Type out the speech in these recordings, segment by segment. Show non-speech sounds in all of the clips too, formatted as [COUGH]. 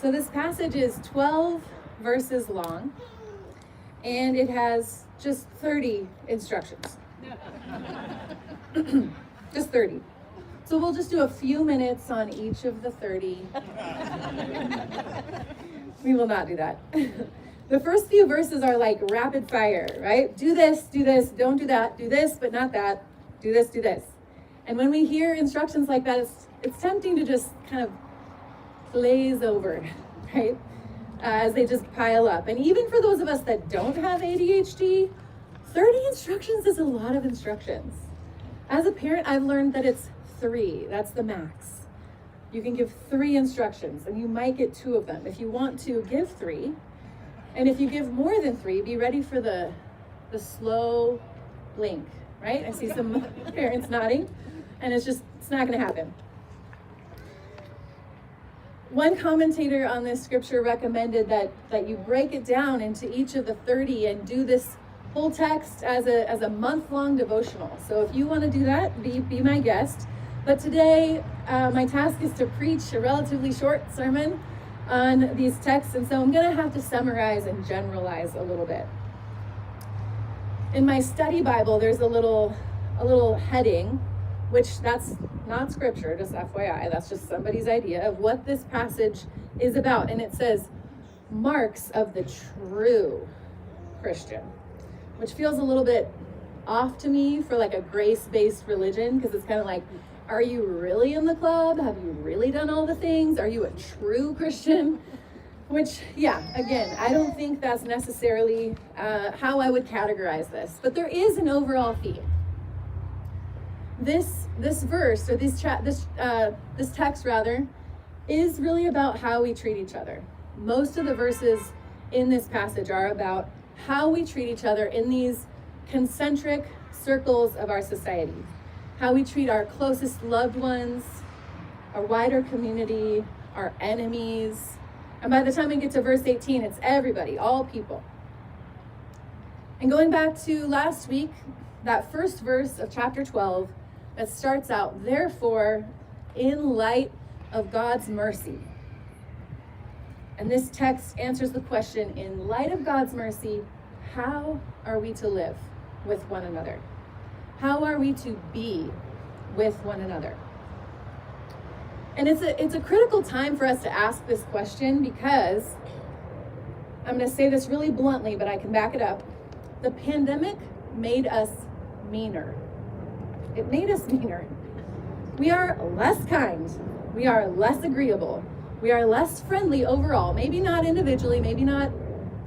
So this passage is 12 verses long, and it has just 30 instructions. [LAUGHS] just 30. So we'll just do a few minutes on each of the 30. we will not do that. [LAUGHS] the first few verses are like rapid fire, right? Do this, do this, don't do that, do this, but not that, do this, do this. And when we hear instructions like that, it's, it's tempting to just kind of glaze over, right? As they just pile up. And even for those of us that don't have ADHD, 30 instructions is a lot of instructions. As a parent, I've learned that it's three, that's the max. You can give three instructions, and you might get two of them. If you want to give three, and if you give more than three, be ready for the, the slow blink, right? I see some [LAUGHS] parents nodding, and it's just, it's not gonna happen. One commentator on this scripture recommended that, that you break it down into each of the 30 and do this whole text as a, as a month-long devotional. So if you want to do that, be, be my guest. But today, uh, my task is to preach a relatively short sermon on these texts, and so I'm going to have to summarize and generalize a little bit. In my study Bible, there's a little a little heading, which that's not scripture, just FYI. That's just somebody's idea of what this passage is about, and it says marks of the true Christian, which feels a little bit off to me for like a grace-based religion because it's kind of like are you really in the club? Have you really done all the things? Are you a true Christian? Which, yeah, again, I don't think that's necessarily uh, how I would categorize this, but there is an overall theme. This this verse or this chat this uh, this text rather is really about how we treat each other. Most of the verses in this passage are about how we treat each other in these concentric circles of our society how we treat our closest loved ones, our wider community, our enemies. And by the time we get to verse 18, it's everybody, all people. And going back to last week, that first verse of chapter 12 that starts out, therefore, in light of God's mercy. And this text answers the question in light of God's mercy, how are we to live with one another? How are we to be with one another? And it's a it's a critical time for us to ask this question because I'm going to say this really bluntly, but I can back it up. The pandemic made us meaner. It made us meaner. We are less kind. We are less agreeable. We are less friendly overall. Maybe not individually, maybe not,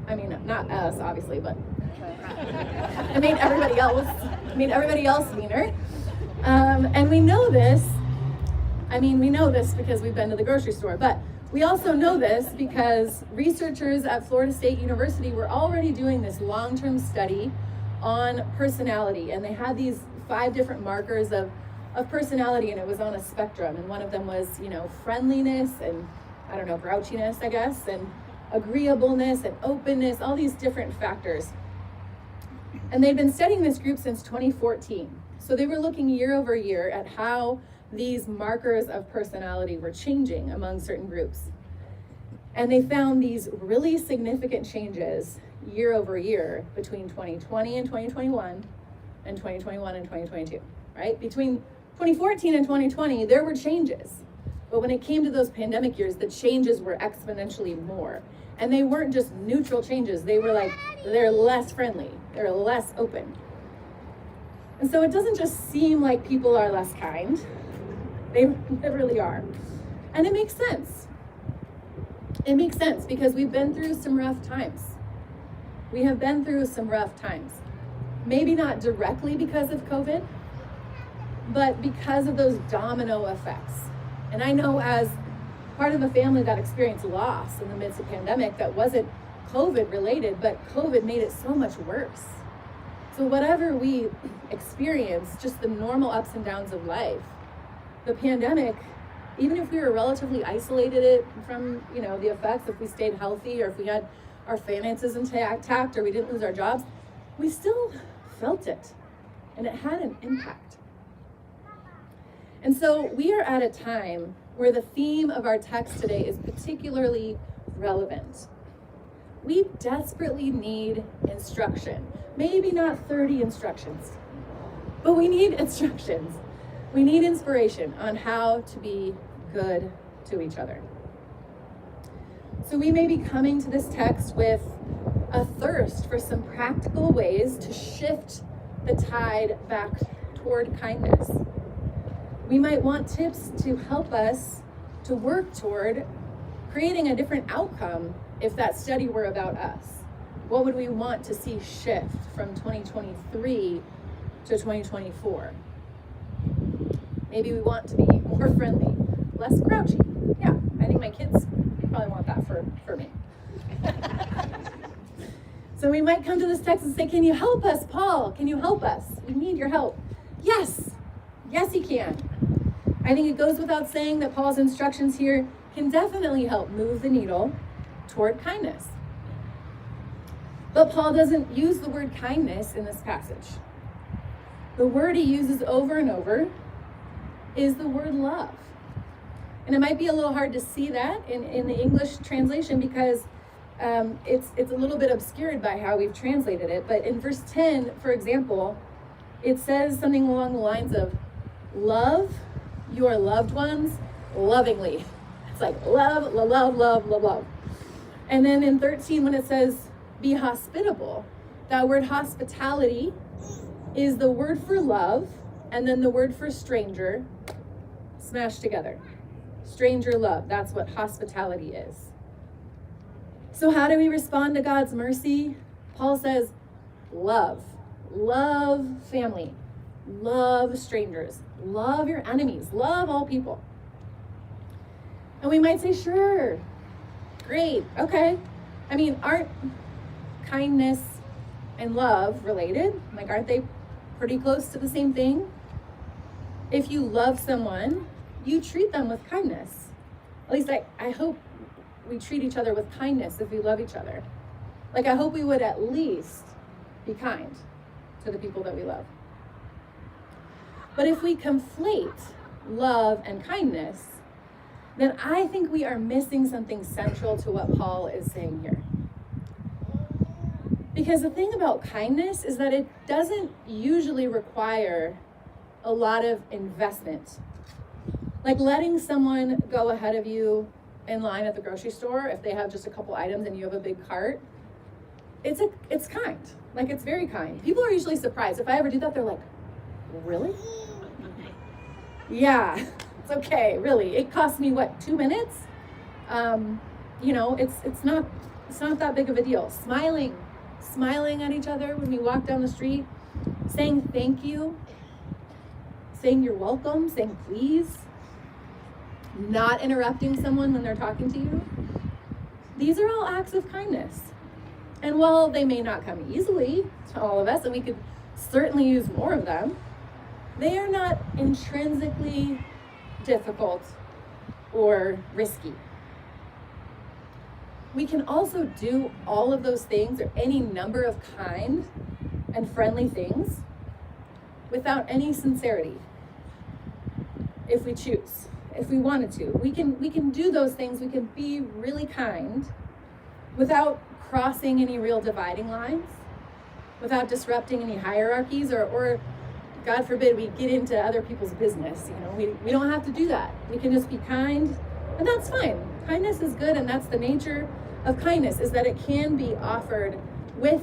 I mean, not us, obviously, but [LAUGHS] it made everybody else made everybody else meaner. Um, and we know this. I mean, we know this because we've been to the grocery store, but we also know this because researchers at Florida State University were already doing this long term study on personality. And they had these five different markers of, of personality, and it was on a spectrum. And one of them was, you know, friendliness and, I don't know, grouchiness, I guess, and agreeableness and openness, all these different factors. And they'd been studying this group since 2014. So they were looking year over year at how these markers of personality were changing among certain groups. And they found these really significant changes year over year between 2020 and 2021 and 2021 and 2022, right? Between 2014 and 2020, there were changes. But when it came to those pandemic years, the changes were exponentially more. And they weren't just neutral changes, they were like, they're less friendly, they're less open. And so it doesn't just seem like people are less kind, they, they really are. And it makes sense. It makes sense because we've been through some rough times. We have been through some rough times. Maybe not directly because of COVID, but because of those domino effects. And I know as part of a family that experienced loss in the midst of pandemic that wasn't COVID related, but COVID made it so much worse. So whatever we experience, just the normal ups and downs of life, the pandemic, even if we were relatively isolated it from, you know, the effects, if we stayed healthy or if we had our finances intact or we didn't lose our jobs, we still felt it. And it had an impact. And so we are at a time where the theme of our text today is particularly relevant. We desperately need instruction. Maybe not 30 instructions, but we need instructions. We need inspiration on how to be good to each other. So we may be coming to this text with a thirst for some practical ways to shift the tide back toward kindness. We might want tips to help us to work toward creating a different outcome if that study were about us. What would we want to see shift from 2023 to 2024? Maybe we want to be more [LAUGHS] friendly, less grouchy. Yeah, I think my kids probably want that for, for me. [LAUGHS] so we might come to this text and say, Can you help us, Paul? Can you help us? We need your help. Yes, yes, he can. I think it goes without saying that Paul's instructions here can definitely help move the needle toward kindness. But Paul doesn't use the word kindness in this passage. The word he uses over and over is the word love. And it might be a little hard to see that in, in the English translation because um, it's, it's a little bit obscured by how we've translated it. But in verse 10, for example, it says something along the lines of love your loved ones lovingly. It's like love, love, love, love, love, love. And then in 13, when it says be hospitable, that word hospitality is the word for love and then the word for stranger smashed together. Stranger love, that's what hospitality is. So, how do we respond to God's mercy? Paul says, love. Love family. Love strangers. Love your enemies. Love all people. And we might say, sure, great, okay. I mean, aren't kindness and love related? Like, aren't they pretty close to the same thing? If you love someone, you treat them with kindness. At least I, I hope we treat each other with kindness if we love each other. Like, I hope we would at least be kind to the people that we love. But if we conflate love and kindness, then I think we are missing something central to what Paul is saying here. Because the thing about kindness is that it doesn't usually require a lot of investment. Like letting someone go ahead of you in line at the grocery store if they have just a couple items and you have a big cart. It's a it's kind. Like it's very kind. People are usually surprised. If I ever do that, they're like, "Really?" Yeah, [LAUGHS] it's okay. Really, it cost me what two minutes. Um, you know, it's it's not it's not that big of a deal. Smiling, smiling at each other when we walk down the street, saying thank you, saying you're welcome, saying please, not interrupting someone when they're talking to you. These are all acts of kindness. And while they may not come easily to all of us, and we could certainly use more of them, they are not intrinsically difficult or risky. We can also do all of those things or any number of kind and friendly things without any sincerity if we choose if we wanted to. We can we can do those things. We can be really kind without crossing any real dividing lines without disrupting any hierarchies or or god forbid we get into other people's business you know. We, we don't have to do that. We can just be kind and that's fine. Kindness is good and that's the nature of kindness is that it can be offered with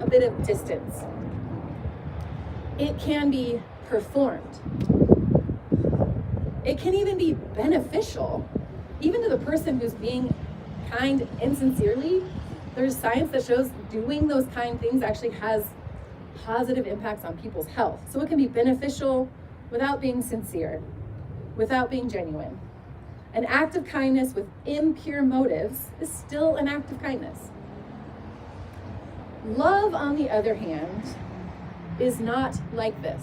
a bit of distance. It can be performed it can even be beneficial, even to the person who's being kind insincerely. There's science that shows doing those kind things actually has positive impacts on people's health. So it can be beneficial without being sincere, without being genuine. An act of kindness with impure motives is still an act of kindness. Love, on the other hand, is not like this.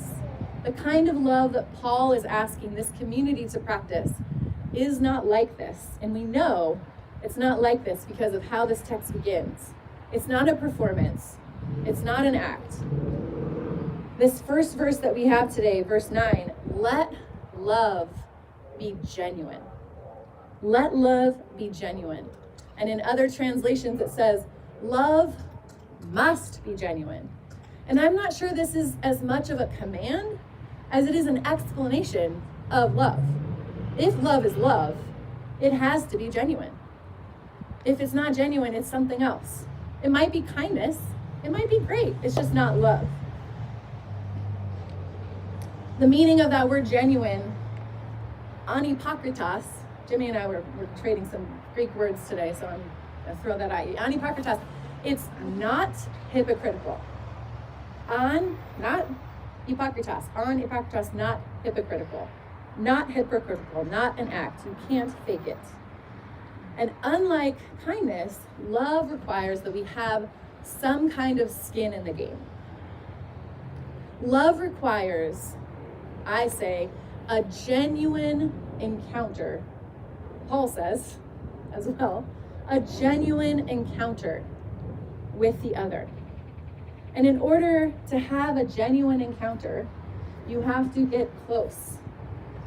The kind of love that Paul is asking this community to practice is not like this. And we know it's not like this because of how this text begins. It's not a performance, it's not an act. This first verse that we have today, verse 9, let love be genuine. Let love be genuine. And in other translations, it says, love must be genuine. And I'm not sure this is as much of a command as it is an explanation of love. If love is love, it has to be genuine. If it's not genuine, it's something else. It might be kindness, it might be great, it's just not love. The meaning of that word genuine, anipokritos, Jimmy and I were, were trading some Greek words today, so I'm gonna throw that at you. Anipokritos, it's not hypocritical. On, not hypocritos, on hypocritos, not hypocritical. Not hypocritical, not an act. You can't fake it. And unlike kindness, love requires that we have some kind of skin in the game. Love requires, I say, a genuine encounter. Paul says as well, a genuine encounter with the other. And in order to have a genuine encounter, you have to get close.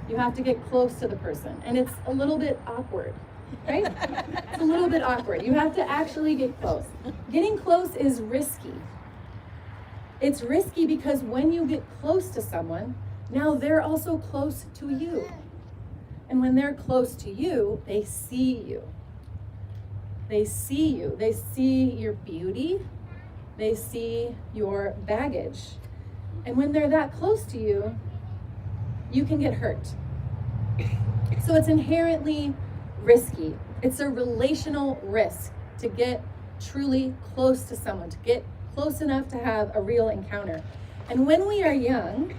You have to get close to the person. And it's a little bit awkward, right? it's a little bit awkward. You have to actually get close. Getting close is risky. It's risky because when you get close to someone, now they're also close to you. And when they're close to you, they see you. They see you. They see your beauty. They see your baggage. And when they're that close to you, you can get hurt. So it's inherently risky. It's a relational risk to get truly close to someone, to get close enough to have a real encounter. And when we are young,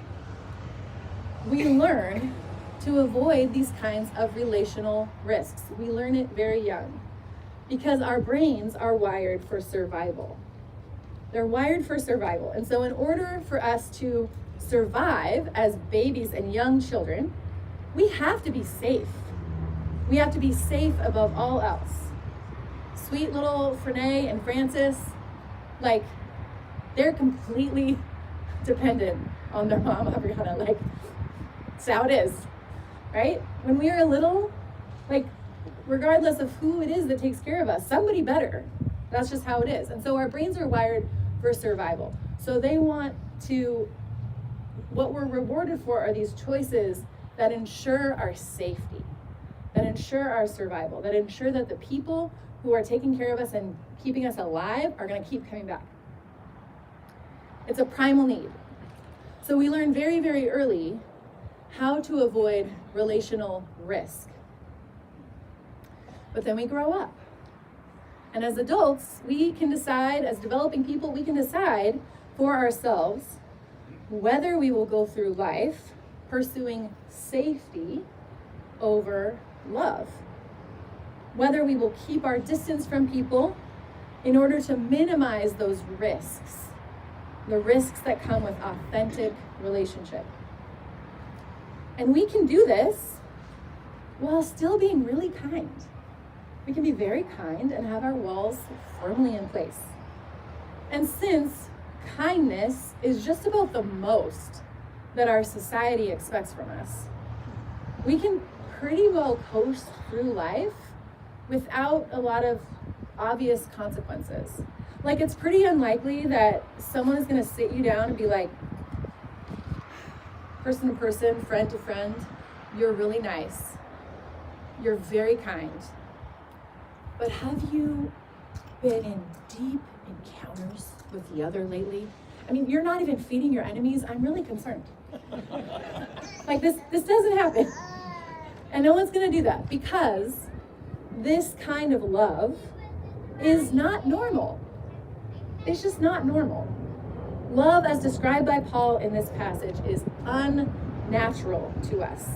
we learn to avoid these kinds of relational risks. We learn it very young because our brains are wired for survival. They're wired for survival. And so, in order for us to survive as babies and young children, we have to be safe. We have to be safe above all else. Sweet little Frene and Francis, like, they're completely [LAUGHS] dependent on their mom, [LAUGHS] Adriana. Like, that's how it is, right? When we are little, like, regardless of who it is that takes care of us, somebody better. That's just how it is. And so our brains are wired for survival. So they want to, what we're rewarded for are these choices that ensure our safety, that ensure our survival, that ensure that the people who are taking care of us and keeping us alive are going to keep coming back. It's a primal need. So we learn very, very early how to avoid relational risk. But then we grow up. And as adults, we can decide, as developing people, we can decide for ourselves whether we will go through life pursuing safety over love. Whether we will keep our distance from people in order to minimize those risks, the risks that come with authentic relationship. And we can do this while still being really kind we can be very kind and have our walls firmly in place. And since kindness is just about the most that our society expects from us, we can pretty well coast through life without a lot of obvious consequences. Like, it's pretty unlikely that someone is going to sit you down and be like, person to person, friend to friend, you're really nice. You're very kind. But have you been in deep encounters with the other lately? I mean, you're not even feeding your enemies. I'm really concerned. [LAUGHS] like this this doesn't happen. And no one's going to do that because this kind of love is not normal. It's just not normal. Love, as described by Paul in this passage, is unnatural to us.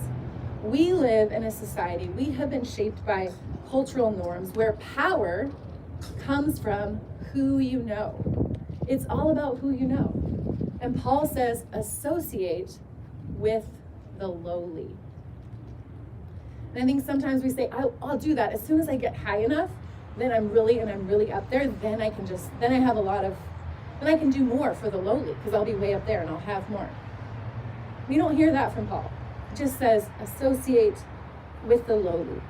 We live in a society, we have been shaped by cultural norms where power comes from who you know. It's all about who you know. And Paul says, associate with the lowly. And I think sometimes we say, I'll, I'll do that as soon as I get high enough, then I'm really, and I'm really up there, then I can just, then I have a lot of, then I can do more for the lowly because I'll be way up there and I'll have more. We don't hear that from Paul. It just says, associate with the lowly.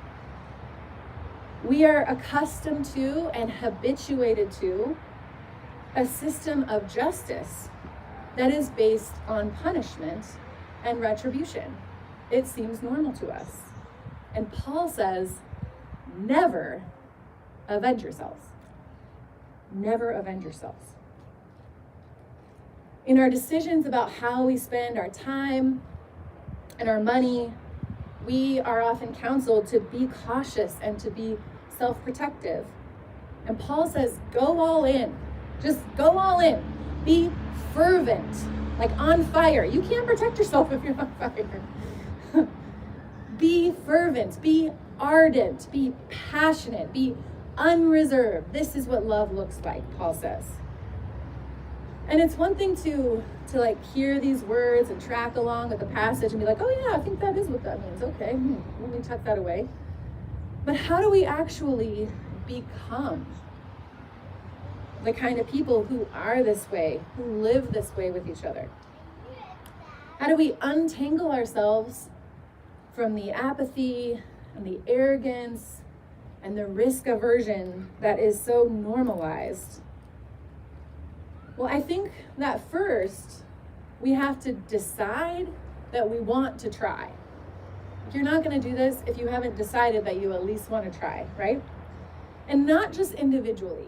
We are accustomed to and habituated to a system of justice that is based on punishment and retribution. It seems normal to us. And Paul says, never avenge yourselves. Never avenge yourselves. In our decisions about how we spend our time and our money, we are often counseled to be cautious and to be self protective. And Paul says, go all in. Just go all in. Be fervent, like on fire. You can't protect yourself if you're on [LAUGHS] fire. [LAUGHS] be fervent, be ardent, be passionate, be unreserved. This is what love looks like, Paul says. And it's one thing to to like hear these words and track along with the passage and be like, oh yeah, I think that is what that means. Okay, hmm, let me tuck that away. But how do we actually become the kind of people who are this way, who live this way with each other? How do we untangle ourselves from the apathy and the arrogance and the risk aversion that is so normalized? Well, I think that first we have to decide that we want to try. You're not going to do this if you haven't decided that you at least want to try, right? And not just individually,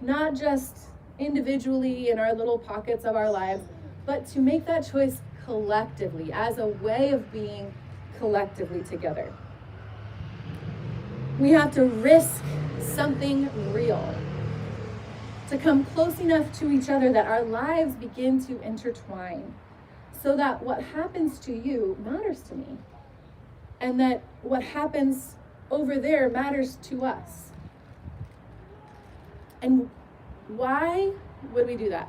not just individually in our little pockets of our lives, but to make that choice collectively as a way of being collectively together. We have to risk something real to come close enough to each other that our lives begin to intertwine so that what happens to you matters to me and that what happens over there matters to us. And why would we do that?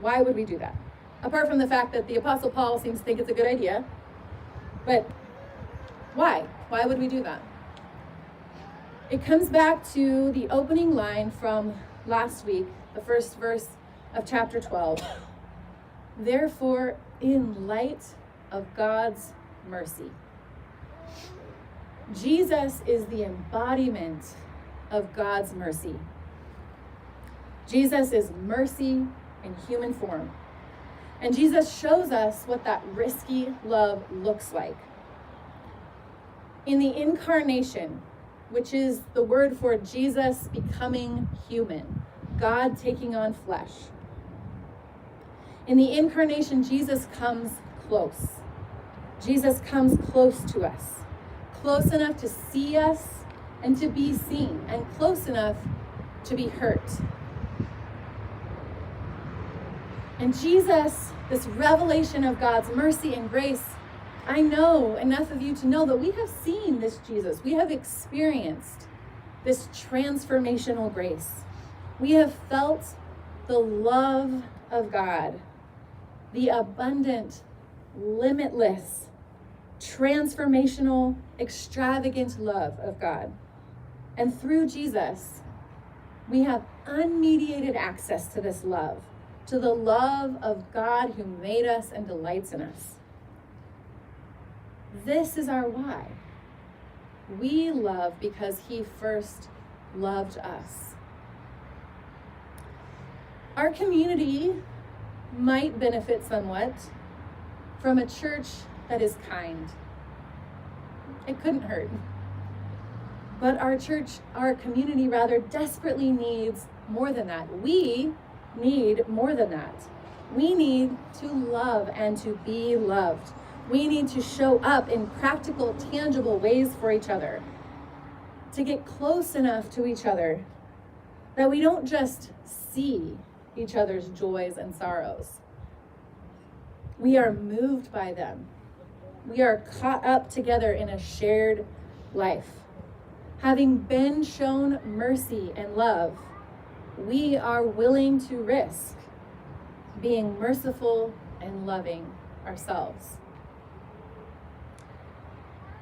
Why would we do that? Apart from the fact that the Apostle Paul seems to think it's a good idea, but why? Why would we do that? It comes back to the opening line from last week, the first verse of chapter 12. [COUGHS] Therefore, in light of God's mercy. Jesus is the embodiment of God's mercy. Jesus is mercy in human form. And Jesus shows us what that risky love looks like. In the incarnation, which is the word for Jesus becoming human, God taking on flesh. In the incarnation, Jesus comes close. Jesus comes close to us, close enough to see us and to be seen, and close enough to be hurt. And Jesus, this revelation of God's mercy and grace, I know enough of you to know that we have seen this Jesus. We have experienced this transformational grace. We have felt the love of God, the abundant, limitless, transformational, extravagant love of God. And through Jesus, we have unmediated access to this love, to the love of God who made us and delights in us. This is our why. We love because he first loved us. Our community might benefit somewhat from a church that is kind. It couldn't hurt. But our church, our community rather, desperately needs more than that. We need more than that. We need to love and to be loved we need to show up in practical, tangible ways for each other, to get close enough to each other that we don't just see each other's joys and sorrows. We are moved by them. We are caught up together in a shared life. Having been shown mercy and love, we are willing to risk being merciful and loving ourselves.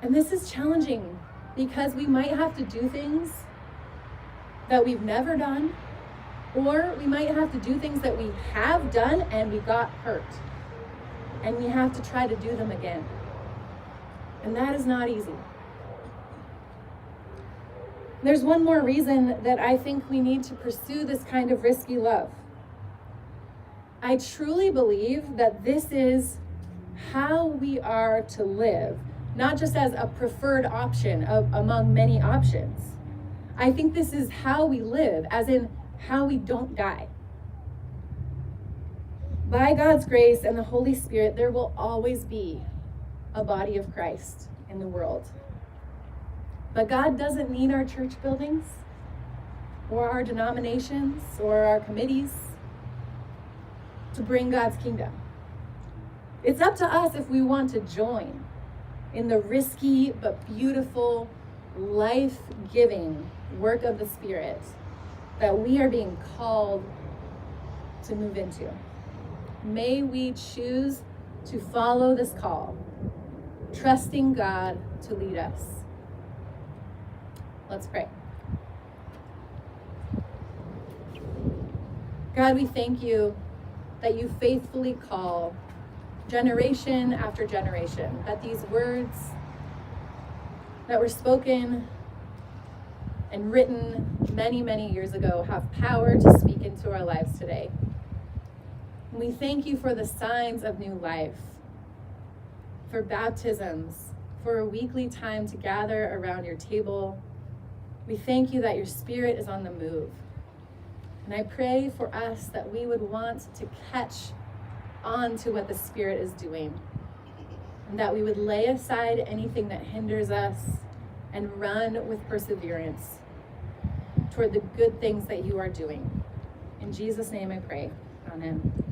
And this is challenging because we might have to do things that we've never done, or we might have to do things that we have done and we got hurt. And we have to try to do them again. And that is not easy. There's one more reason that I think we need to pursue this kind of risky love. I truly believe that this is how we are to live, not just as a preferred option of, among many options. I think this is how we live, as in how we don't die. By God's grace and the Holy Spirit, there will always be a body of Christ in the world. But God doesn't need our church buildings or our denominations or our committees to bring God's kingdom. It's up to us if we want to join in the risky but beautiful, life giving work of the Spirit that we are being called to move into. May we choose to follow this call, trusting God to lead us. Let's pray. God, we thank you that you faithfully call generation after generation, that these words that were spoken and written many, many years ago have power to speak into our lives today. We thank you for the signs of new life, for baptisms, for a weekly time to gather around your table. We thank you that your spirit is on the move. And I pray for us that we would want to catch on to what the Spirit is doing. And that we would lay aside anything that hinders us and run with perseverance toward the good things that you are doing. In Jesus' name I pray. Amen.